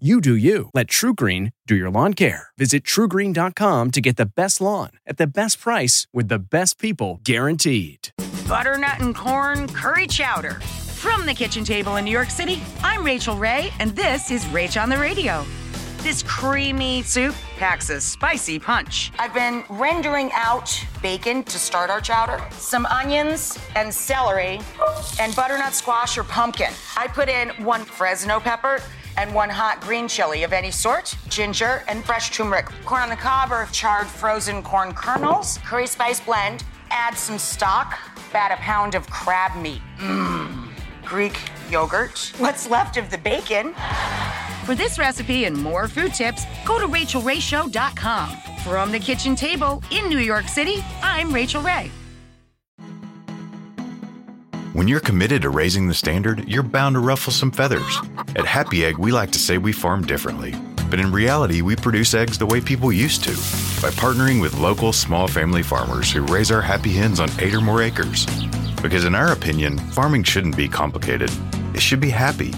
You do you. Let TruGreen do your lawn care. Visit trugreen.com to get the best lawn at the best price with the best people guaranteed. Butternut and corn curry chowder. From the kitchen table in New York City, I'm Rachael Ray, and this is Rach on the Radio. This creamy soup packs a spicy punch. I've been rendering out bacon to start our chowder, some onions and celery, and butternut squash or pumpkin. I put in one Fresno pepper and one hot green chili of any sort, ginger, and fresh turmeric. Corn on the cob or charred frozen corn kernels, curry spice blend, add some stock, add a pound of crab meat. Mmm. Greek yogurt, what's left of the bacon. For this recipe and more food tips, go to rachaelrayshow.com. From the kitchen table in New York City, I'm Rachael Ray. When you're committed to raising the standard, you're bound to ruffle some feathers. At Happy Egg, we like to say we farm differently. But in reality, we produce eggs the way people used to by partnering with local small family farmers who raise our happy hens on eight or more acres. Because in our opinion, farming shouldn't be complicated, it should be happy.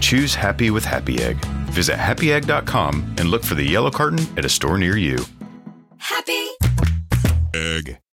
Choose happy with Happy Egg. Visit happyegg.com and look for the yellow carton at a store near you. Happy Egg.